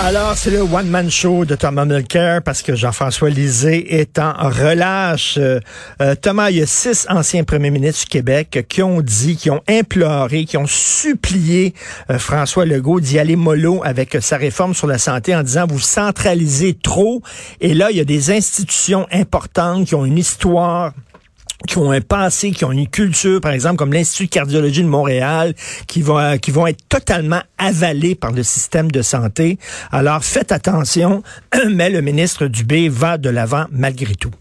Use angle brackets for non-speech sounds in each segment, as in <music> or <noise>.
Alors, c'est le one-man show de Thomas Mulcair parce que Jean-François Lisée est en relâche. Euh, euh, Thomas, il y a six anciens premiers ministres du Québec qui ont dit, qui ont imploré, qui ont supplié euh, François Legault d'y aller mollo avec sa réforme sur la santé en disant vous centralisez trop. Et là, il y a des institutions importantes qui ont une histoire qui ont un passé, qui ont une culture, par exemple, comme l'Institut de cardiologie de Montréal, qui vont, qui vont être totalement avalés par le système de santé. Alors, faites attention, <clears throat> mais le ministre Dubé va de l'avant malgré tout.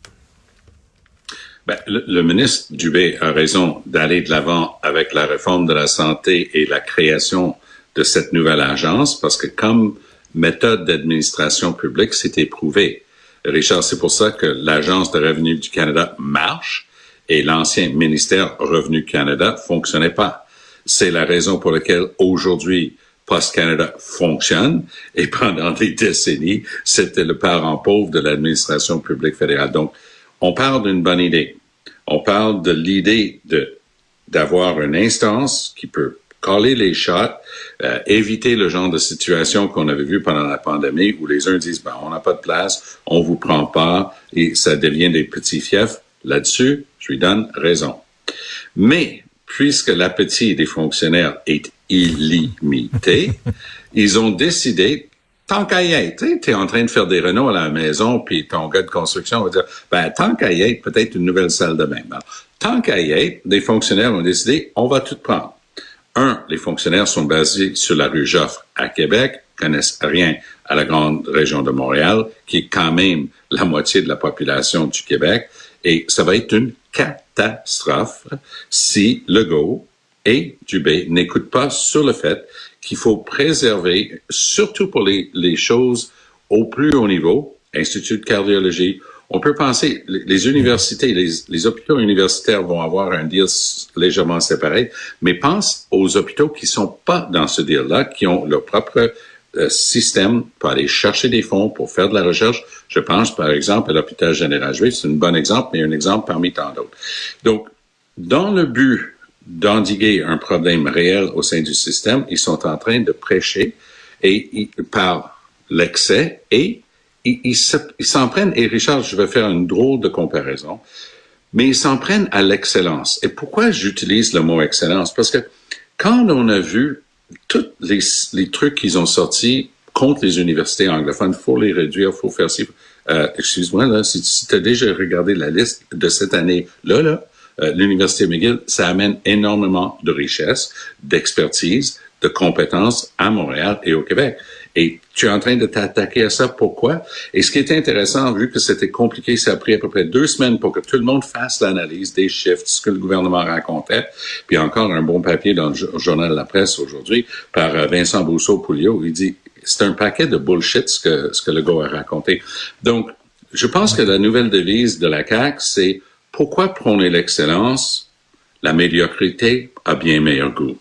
Ben, le, le, ministre Dubé a raison d'aller de l'avant avec la réforme de la santé et la création de cette nouvelle agence, parce que comme méthode d'administration publique, c'est éprouvé. Richard, c'est pour ça que l'Agence de revenus du Canada marche et l'ancien ministère Revenu Canada fonctionnait pas. C'est la raison pour laquelle aujourd'hui Post Canada fonctionne et pendant des décennies, c'était le parent pauvre de l'administration publique fédérale. Donc, on parle d'une bonne idée. On parle de l'idée de d'avoir une instance qui peut coller les shots, euh, éviter le genre de situation qu'on avait vu pendant la pandémie où les uns disent ben on n'a pas de place, on vous prend pas et ça devient des petits fiefs. Là-dessus, je lui donne raison. Mais puisque l'appétit des fonctionnaires est illimité, <laughs> ils ont décidé, tant qu'à y être, tu es en train de faire des rénaux à la maison, puis ton gars de construction va dire, ben, tant qu'à y être, peut-être une nouvelle salle de bain. tant qu'à y être, les fonctionnaires ont décidé, on va tout prendre. Un, les fonctionnaires sont basés sur la rue Joffre à Québec, connaissent rien à la grande région de Montréal, qui est quand même la moitié de la population du Québec, et ça va être une catastrophe si Legault et Dubé n'écoutent pas sur le fait qu'il faut préserver, surtout pour les, choses au plus haut niveau, Institut de cardiologie. On peut penser, les, universités, les, les, hôpitaux universitaires vont avoir un deal légèrement séparé, mais pense aux hôpitaux qui sont pas dans ce deal-là, qui ont leur propre système pour aller chercher des fonds pour faire de la recherche. Je pense, par exemple, à l'hôpital général juif. C'est un bon exemple, mais un exemple parmi tant d'autres. Donc, dans le but d'endiguer un problème réel au sein du système, ils sont en train de prêcher et par l'excès et ils s'en prennent, et Richard, je vais faire une drôle de comparaison, mais ils s'en prennent à l'excellence. Et pourquoi j'utilise le mot excellence? Parce que quand on a vu tous les, les trucs qu'ils ont sortis contre les universités anglophones, faut les réduire, faut faire ci. Euh, excuse-moi, là, si, tu as déjà regardé la liste de cette année-là, là, euh, l'Université McGill, ça amène énormément de richesses, d'expertise, de compétences à Montréal et au Québec. Et tu es en train de t'attaquer à ça. Pourquoi? Et ce qui est intéressant, vu que c'était compliqué, ça a pris à peu près deux semaines pour que tout le monde fasse l'analyse des chiffres, ce que le gouvernement racontait. Puis encore un bon papier dans le journal de la presse aujourd'hui par euh, Vincent Brousseau-Pouliot. Il dit, c'est un paquet de bullshit ce que, ce que le gars a raconté. Donc, je pense que la nouvelle devise de la CAQ, c'est pourquoi prôner l'excellence? La médiocrité a bien meilleur goût.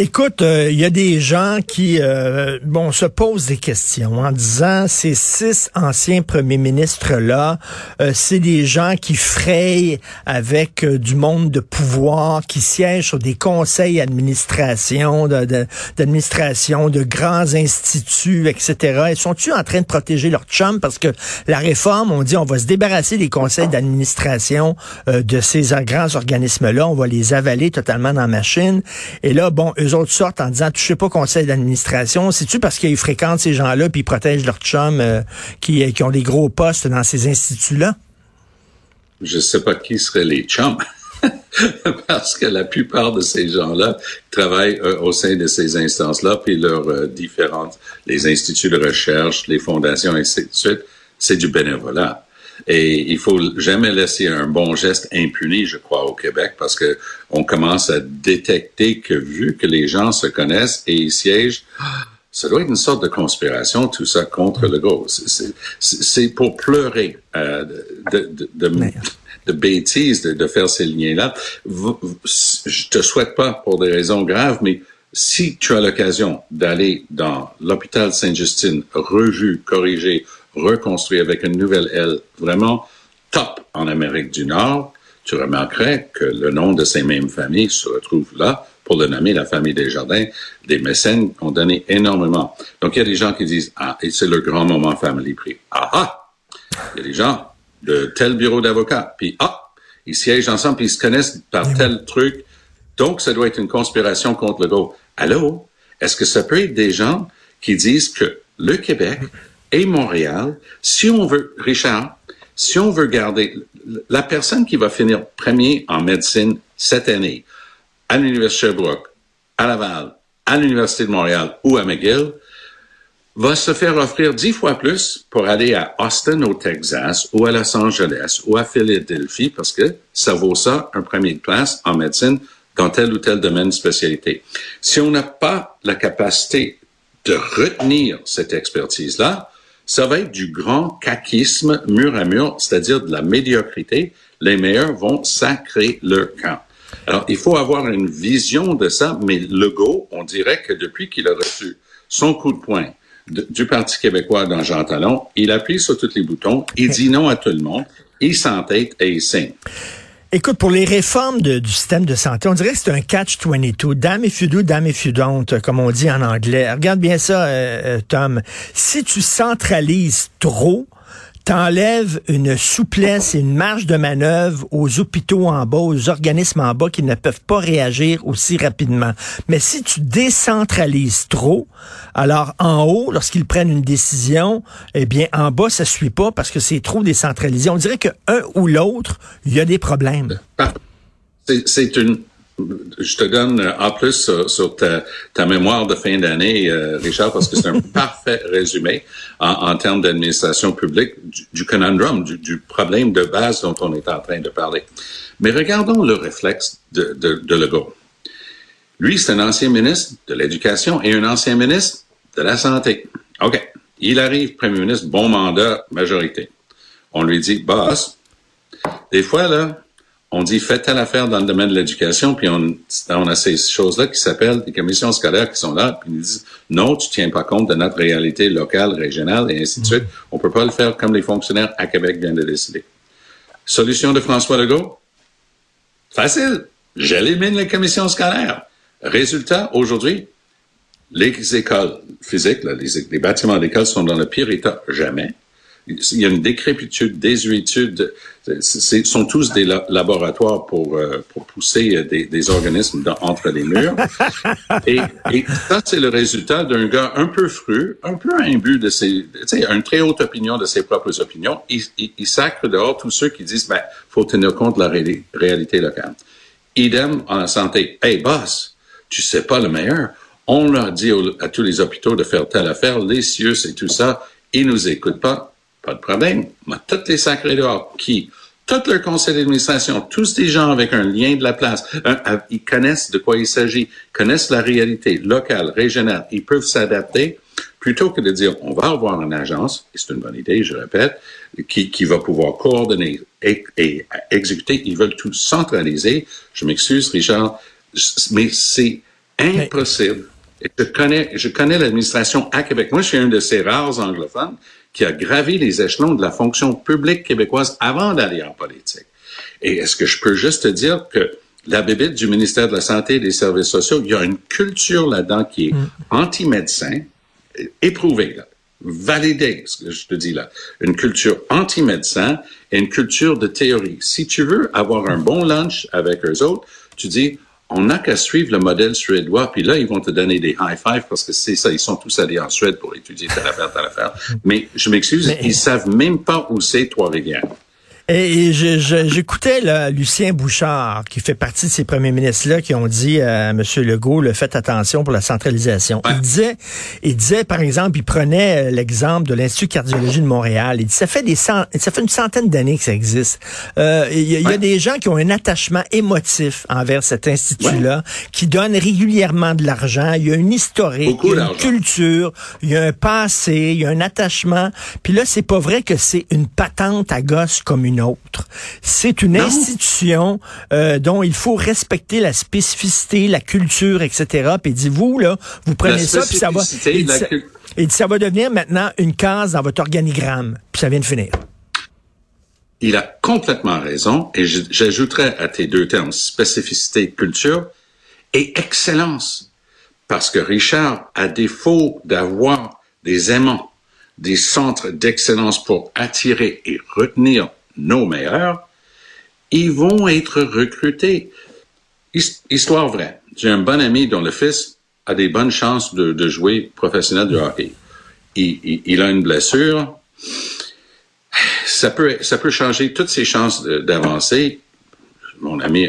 Écoute, il euh, y a des gens qui euh, bon se posent des questions en disant ces six anciens premiers ministres là, euh, c'est des gens qui frayent avec du monde de pouvoir, qui siègent sur des conseils d'administration, d'administration, de, grands instituts, etc. Ils sont-ils en train de protéger leur chum? Parce que la réforme, on dit, on va se débarrasser des conseils d'administration de ces grands organismes là, on va les avaler totalement dans la machine. Et là, bon autres sortent en disant touchez pas conseil d'administration. C'est-tu parce qu'ils fréquentent ces gens-là puis ils protègent leurs chums euh, qui, qui ont des gros postes dans ces instituts-là? Je sais pas qui seraient les chums. <laughs> parce que la plupart de ces gens-là travaillent euh, au sein de ces instances-là, puis leurs euh, différentes, les instituts de recherche, les fondations, ainsi de suite, c'est du bénévolat. Et il faut jamais laisser un bon geste impuni, je crois, au Québec, parce que on commence à détecter que vu que les gens se connaissent et ils siègent, ça doit être une sorte de conspiration, tout ça, contre le gauche. C'est pour pleurer euh, de, de, de, de bêtises de, de faire ces liens-là. Je te souhaite pas pour des raisons graves, mais si tu as l'occasion d'aller dans l'hôpital Sainte-Justine, revu, corrigé, reconstruit avec une nouvelle aile vraiment top en Amérique du Nord, tu remarquerais que le nom de ces mêmes familles se retrouve là pour le nommer la famille des Jardins. Des mécènes ont donné énormément. Donc, il y a des gens qui disent, ah, et c'est le grand moment Family Prix. Ah ah! Il y a des gens de tel bureau d'avocat, puis ah! Ils siègent ensemble, puis ils se connaissent par tel truc. Donc, ça doit être une conspiration contre le go. Allô? Est-ce que ça peut être des gens qui disent que le Québec et Montréal, si on veut, Richard, si on veut garder la personne qui va finir premier en médecine cette année à l'Université Sherbrooke, à Laval, à l'Université de Montréal ou à McGill, va se faire offrir dix fois plus pour aller à Austin au Texas ou à Los Angeles ou à Philadelphie parce que ça vaut ça un premier de classe en médecine dans tel ou tel domaine de spécialité. Si on n'a pas la capacité de retenir cette expertise-là, ça va être du grand caquisme mur à mur, c'est-à-dire de la médiocrité. Les meilleurs vont sacrer leur camp. Alors, il faut avoir une vision de ça, mais Legault, on dirait que depuis qu'il a reçu son coup de poing du Parti québécois dans Jean Talon, il appuie sur tous les boutons, il dit non à tout le monde, il s'entête et il signe. Écoute, pour les réformes du système de santé, on dirait que c'est un catch-22. Dame if you do, dame if you don't, comme on dit en anglais. Regarde bien ça, euh, euh, Tom. Si tu centralises trop, t'enlèves une souplesse et une marge de manœuvre aux hôpitaux en bas, aux organismes en bas qui ne peuvent pas réagir aussi rapidement. Mais si tu décentralises trop, alors en haut, lorsqu'ils prennent une décision, eh bien en bas, ça suit pas parce que c'est trop décentralisé. On dirait que un ou l'autre, il y a des problèmes. C'est une je te donne euh, en plus sur, ta, mémoire de fin d'année, euh, Richard, parce que c'est un <laughs> parfait résumé en, termes d'administration publique du, conundrum, du, problème de base dont on est en train de parler. Mais regardons le réflexe de, de, de Legault. Lui, c'est un ancien ministre de l'Éducation et un ancien ministre de la Santé. OK. Il arrive, Premier ministre, bon mandat, majorité. On lui dit, boss, des fois, là, on dit faites telle affaire dans le domaine de l'éducation, puis on, on a ces choses-là qui s'appellent des commissions scolaires qui sont là, puis ils nous disent non, tu tiens pas compte de notre réalité locale, régionale, et ainsi de suite. On peut pas le faire comme les fonctionnaires à Québec viennent de décider. Solution de François Legault? Facile. J'élimine les commissions scolaires. Résultat, aujourd'hui, les écoles physiques, les, les bâtiments d'école sont dans le pire état jamais il y a une décrépitude, désuétude. Ce sont tous des laboratoires pour, euh, pour pousser des, des organismes dans, entre les murs. <laughs> et, et ça, c'est le résultat d'un gars un peu fru, un peu imbu de ses, tu sais, une très haute opinion de ses propres opinions. Il, il, sacre dehors tous ceux qui disent, ben, faut tenir compte de la réalité locale. Idem en la santé. Hey, boss, tu sais pas le meilleur. On leur dit à tous les hôpitaux de faire telle affaire, les cieux et tout ça. Ils nous écoutent pas pas de problème. Mais toutes les sacrés dehors qui, tout leur conseil d'administration, tous des gens avec un lien de la place, ils connaissent de quoi il s'agit, connaissent la réalité locale, régionale, ils peuvent s'adapter plutôt que de dire on va avoir une agence, et c'est une bonne idée, je répète, qui, qui va pouvoir coordonner et, et, exécuter, ils veulent tout centraliser. Je m'excuse, Richard, mais c'est impossible. Je connais, je connais l'administration à Québec. Moi, je suis un de ces rares anglophones qui a gravi les échelons de la fonction publique québécoise avant d'aller en politique. Et est-ce que je peux juste te dire que la bébite du ministère de la Santé et des Services sociaux, il y a une culture là-dedans qui est mm. anti-médecin, éprouvée, là, validée, ce que je te dis là. Une culture anti-médecin et une culture de théorie. Si tu veux avoir un bon lunch avec eux autres, tu dis, on n'a qu'à suivre le modèle suédois, puis là, ils vont te donner des high five parce que c'est ça, ils sont tous allés en Suède pour étudier telle affaire, telle affaire. Mais je m'excuse, ils savent même pas où c'est Trois-Rivières. Et j'écoutais Lucien Bouchard, qui fait partie de ces premiers ministres-là, qui ont dit à M. Legault, le faites attention pour la centralisation. Il disait, il disait, par exemple, il prenait euh, l'exemple de l'Institut de cardiologie de Montréal. Il dit, ça fait des ça fait une centaine d'années que ça existe. Euh, il y, a des gens qui ont un attachement émotif envers cet institut-là, qui donnent régulièrement de l'argent. Il y a une historique, il y a une culture, il y a un passé, il y a un attachement. Puis là, c'est pas vrai que c'est une patente à gosse comme une une autre. C'est une institution euh, dont il faut respecter la spécificité, la culture, etc. Puis dit-vous, là, vous prenez ça, puis ça va... Et ça va devenir maintenant une case dans votre organigramme. Puis ça vient de finir. Il a complètement raison. Et j'ajouterais à tes deux termes, spécificité, culture et excellence. Parce que Richard, à défaut d'avoir des aimants, des centres d'excellence pour attirer et retenir nos meilleurs, ils vont être recrutés. Histoire vraie. J'ai un bon ami dont le fils a des bonnes chances de, jouer professionnel de hockey. Il, a une blessure. Ça peut, ça peut changer toutes ses chances d'avancer. Mon ami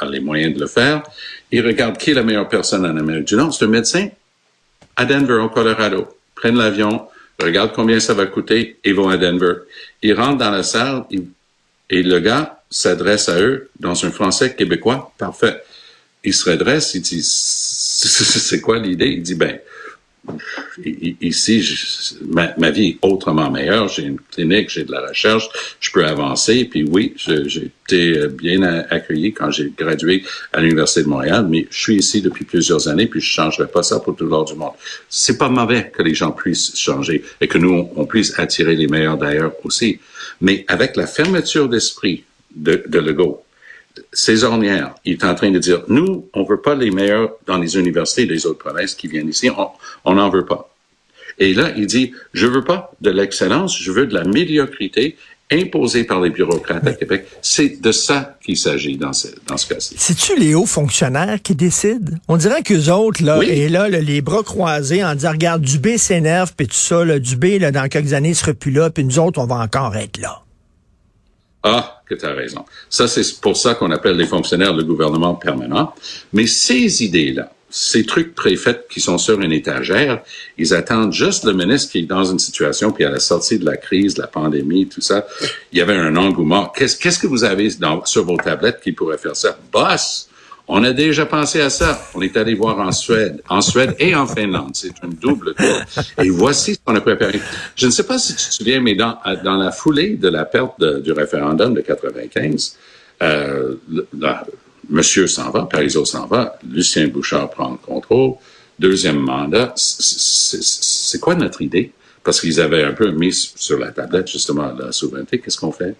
a, les moyens de le faire. Il regarde qui est la meilleure personne en Amérique du Nord. C'est un médecin à Denver, au Colorado. Prennent l'avion, regardent combien ça va coûter et vont à Denver. Ils rentrent dans la salle et le gars s'adresse à eux dans un français québécois. Parfait. Il se redresse, il dit <laughs> c'est quoi l'idée? Il dit, ben, ici, ma, vie est autrement meilleure. J'ai une clinique, j'ai de la recherche, je peux avancer. Puis oui, j'ai été bien accueilli quand j'ai gradué à l'Université de Montréal, mais je suis ici depuis plusieurs années, puis je changerai pas ça pour tout reste du monde. C'est pas mauvais que les gens puissent changer et que nous, on, puisse attirer les meilleurs d'ailleurs aussi. Mais avec la fermeture d'esprit de, de Legault, ces ornières, il est en train de dire, nous, on veut pas les meilleurs dans les universités des autres provinces qui viennent ici, on n'en veut pas. Et là, il dit, je veux pas de l'excellence, je veux de la médiocrité imposée par les bureaucrates à Québec. C'est de ça qu'il s'agit dans ce, dans ce cas-ci. C'est-tu les hauts fonctionnaires qui décident? On dirait qu'eux autres, là, et là, les bras croisés en disant, regarde, Dubé s'énerve, puis tout ça, là, Dubé, là, dans quelques années, sera plus là, puis nous autres, on va encore être là. Ah, que tu as raison. Ça, c'est pour ça qu'on appelle les fonctionnaires le gouvernement permanent. Mais ces idées-là, ces trucs préfaits qui sont sur une étagère, ils attendent juste le ministre qui est dans une situation, puis à la sortie de la crise, de la pandémie, tout ça, il y avait un engouement. Qu'est-ce, que vous avez sur vos tablettes qui pourrait faire ça? Boss! On a déjà pensé à ça. On est allé voir en Suède, en Suède et en Finlande. C'est une double tour. Et voici ce qu'on a préparé. Je ne sais pas si tu te souviens, mais dans, dans la foulée de la perte du référendum de 95, euh, Monsieur s'en va, Parizeau s'en va, Lucien Bouchard prend le contrôle. Deuxième mandat. C'est quoi notre idée? Parce qu'ils avaient un peu mis sur la tablette, justement, la souveraineté. Qu'est-ce qu'on fait?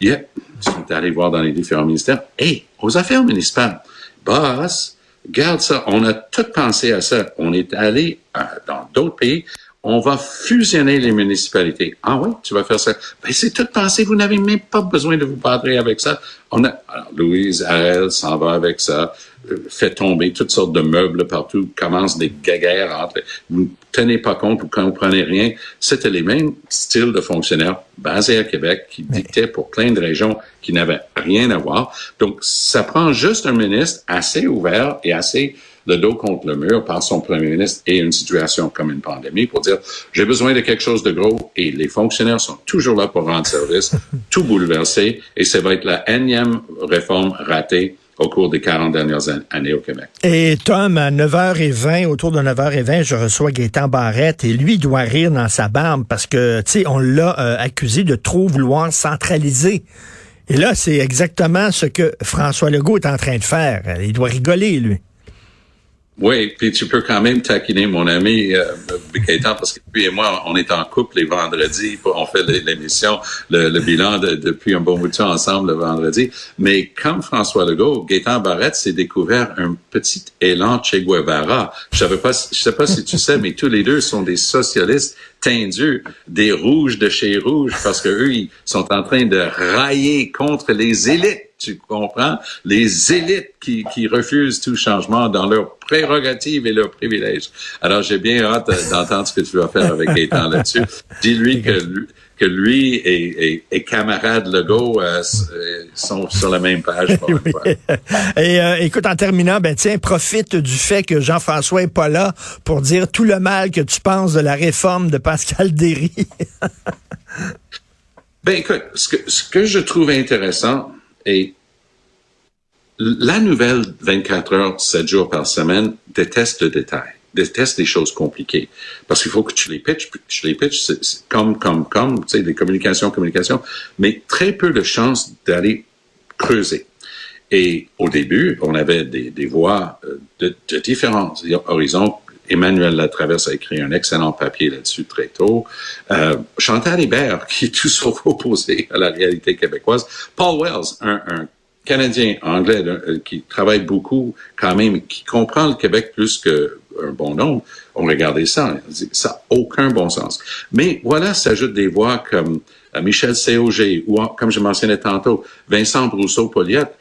Yeah. Ils sont allés voir dans les différents ministères. Et aux affaires municipales, boss, garde ça. On a tout pensé à ça. On est allé euh, dans d'autres pays. On va fusionner les municipalités. Ah oui, tu vas faire ça. Ben, c'est tout pensé. Vous n'avez même pas besoin de vous padrer avec ça. On a, alors, Louise Arel s'en va avec ça, euh, fait tomber toutes sortes de meubles partout, commence des guerres entre, vous ne tenez pas compte, vous comprenez rien. C'était les mêmes styles de fonctionnaires basés à Québec qui dictaient pour plein de régions qui n'avaient rien à voir. Donc, ça prend juste un ministre assez ouvert et assez le dos contre le mur par son premier ministre et une situation comme une pandémie pour dire j'ai besoin de quelque chose de gros et les fonctionnaires sont toujours là pour rendre service, <laughs> tout bouleverser et ça va être la énième réforme ratée au cours des 40 dernières années au Québec. Et Tom, à 9h20, autour de 9h20, je reçois Gaétan Barrette et lui doit rire dans sa barbe parce que, tu sais, on l'a euh, accusé de trop vouloir centraliser. Et là, c'est exactement ce que François Legault est en train de faire. Il doit rigoler, lui. Oui, puis tu peux quand même taquiner mon ami euh, parce que lui et moi, on est en couple les vendredis, on fait l'émission, le, bilan depuis un bon bout de temps ensemble le vendredi. Mais comme François Legault, Gaétan Barrette s'est découvert un petit élan Che Guevara. Je savais pas, je sais pas si tu sais, mais tous les deux sont des socialistes tendus, des rouges de chez rouges, parce que eux, ils sont en train de railler contre les élites tu comprends, les élites qui, qui refusent tout changement dans leurs prérogatives et leurs privilèges. Alors, j'ai bien hâte d'entendre ce que tu vas faire avec Gaëtan là-dessus. Dis-lui que, que lui et, et, camarade Legault euh, euh, sont sur la même page. Pour <laughs> <laughs> et euh, écoute, en terminant, ben tiens, profite du fait que Jean-François est pas là pour dire tout le mal que tu penses de la réforme de Pascal <laughs> Derry. ben écoute, ce que, ce que je trouve intéressant, et la nouvelle 24 heures, 7 jours par semaine déteste le détail. Déteste les choses compliquées. Parce qu'il faut que tu les pitches, tu les pitches comme, comme, comme, tu sais, des communications, communications, mais très peu de chances d'aller creuser. Et au début, on avait des, des voix euh, de, de différents horizons. Emmanuel Latraverse a écrit un excellent papier là-dessus très tôt. Euh, Chantal Hébert, qui est tout sauf opposé à la réalité québécoise. Paul Wells, un, un Canadien anglais euh, qui travaille beaucoup quand même, qui comprend le Québec plus qu'un bon nombre, ont regardé ça. Ça n'a aucun bon sens. Mais voilà s'ajoutent des voix comme euh, Michel C.O.G. ou, comme je mentionnais tantôt, Vincent Brousseau-Poliette.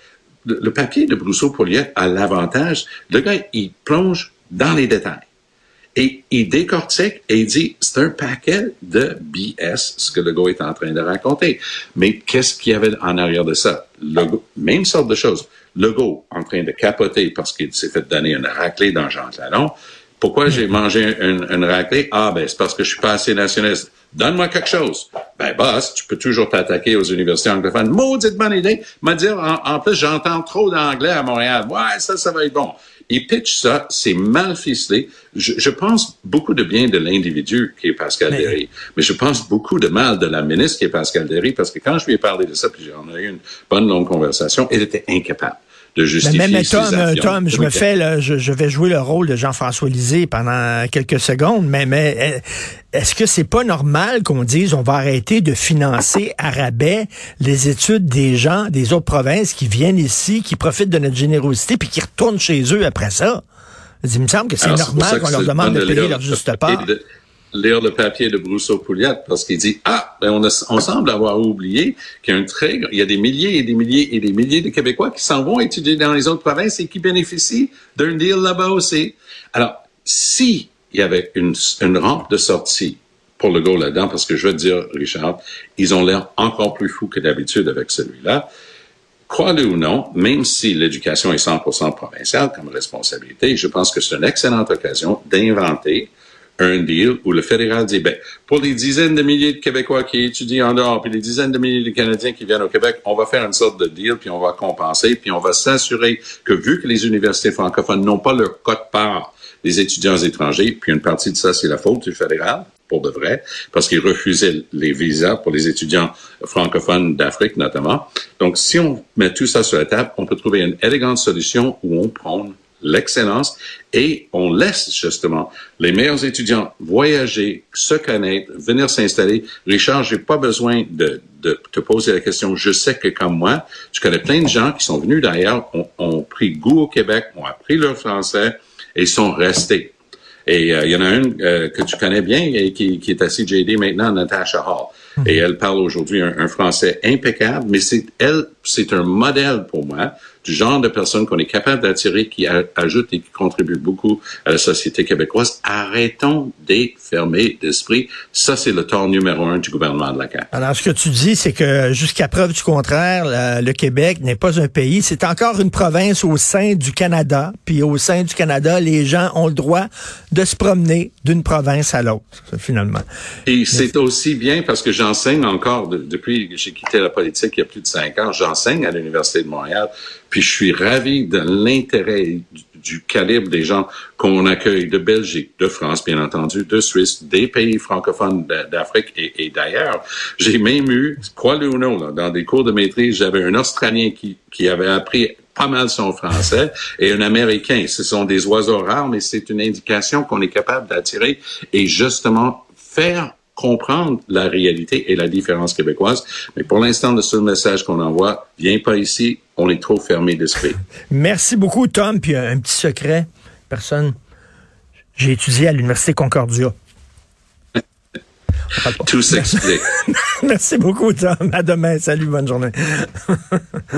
Le, papier de Brousseau-Poliette a l'avantage, le gars, il plonge dans les détails. Et il décortique et il dit, c'est un paquet de BS, ce que le gars est en train de raconter. Mais qu'est-ce qu'il y avait en arrière de ça? Le même sorte de choses. Le gars en train de capoter parce qu'il s'est fait donner une raclée dans Jean Talon. Pourquoi j'ai mangé une, une raclée? Ah, ben, c'est parce que je suis pas assez nationaliste. Donne-moi quelque chose. Ben, boss, tu peux toujours t'attaquer aux universités anglophones. Maudite bonne idée. Me dire, en, plus, j'entends trop d'anglais à Montréal. Ouais, ça, ça va être bon. Il pitch ça, c'est mal ficelé. Je, je, pense beaucoup de bien de l'individu qui est Pascal mais... Derry, mais je pense beaucoup de mal de la ministre qui est Pascal Derry, parce que quand je lui ai parlé de ça, puis j'en ai eu une bonne longue conversation, elle était incapable de justifier mais, mais Tom, Tom, je me fais, là, je, je, vais jouer le rôle de Jean-François Lisée pendant quelques secondes, mais, mais est-ce que c'est pas normal qu'on dise on va arrêter de financer à rabais les études des gens des autres provinces qui viennent ici, qui profitent de notre générosité, puis qui retournent chez eux après ça? Il me semble que c'est normal qu'on leur demande de payer leur juste part lire le papier de Brousseau-Pouliot parce qu'il dit ah ben on, on semble avoir oublié qu'il y a un très il y a des milliers et des milliers et des milliers de Québécois qui s'en vont étudier dans les autres provinces et qui bénéficient d'un deal là-bas aussi. Alors si il y avait une, une rampe de sortie pour le go là-dedans parce que je veux te dire Richard ils ont l'air encore plus fous que d'habitude avec celui-là. Crois-le ou non, même si l'éducation est 100% provinciale comme responsabilité, je pense que c'est une excellente occasion d'inventer un deal où le fédéral dit, ben, pour les dizaines de milliers de Québécois qui étudient en dehors, puis les dizaines de milliers de Canadiens qui viennent au Québec, on va faire une sorte de deal, puis on va compenser, puis on va s'assurer que vu que les universités francophones n'ont pas leur code part des étudiants étrangers, puis une partie de ça, c'est la faute du fédéral, pour de vrai, parce qu'ils refusaient les visas pour les étudiants francophones d'Afrique notamment. Donc, si on met tout ça sur la table, on peut trouver une élégante solution où on prône l'excellence et on laisse justement les meilleurs étudiants voyager, se connaître, venir s'installer. Richard, j'ai pas besoin de, de, te poser la question. Je sais que comme moi, tu connais plein de gens qui sont venus d'ailleurs, ont, ont pris goût au Québec, ont appris leur français et sont restés. Et euh, il y en a une euh, que tu connais bien et qui, qui est à CJD maintenant, Natasha Hall. Hmm. Et elle parle aujourd'hui un, un, français impeccable, mais c'est elle, c'est un modèle pour moi du genre de personnes qu'on est capable d'attirer, qui ajoutent et qui contribuent beaucoup à la société québécoise. Arrêtons d'être fermés d'esprit. Ça, c'est le tort numéro un du gouvernement de la CAQ. Alors, ce que tu dis, c'est que jusqu'à preuve du contraire, le Québec n'est pas un pays. C'est encore une province au sein du Canada. Puis au sein du Canada, les gens ont le droit de se promener d'une province à l'autre, finalement. Et c'est aussi bien parce que j'enseigne encore, depuis que j'ai quitté la politique il y a plus de cinq ans, j'enseigne à l'Université de Montréal. Puis je suis ravi de l'intérêt du, calibre des gens qu'on accueille de Belgique, de France, bien entendu, de Suisse, des pays francophones d'Afrique et, d'ailleurs. J'ai même eu, crois-le ou non, dans des cours de maîtrise, j'avais un Australien qui, qui avait appris pas mal son français et un Américain. Ce sont des oiseaux rares, mais c'est une indication qu'on est capable d'attirer et justement faire comprendre la réalité et la différence québécoise. Mais pour l'instant, le seul message qu'on envoie, viens pas ici, on est trop fermé d'esprit. Merci beaucoup, Tom. Puis un petit secret, personne. J'ai étudié à l'Université Concordia. Tout s'explique. <laughs> Merci beaucoup, Tom. À demain. Salut, bonne journée. <laughs>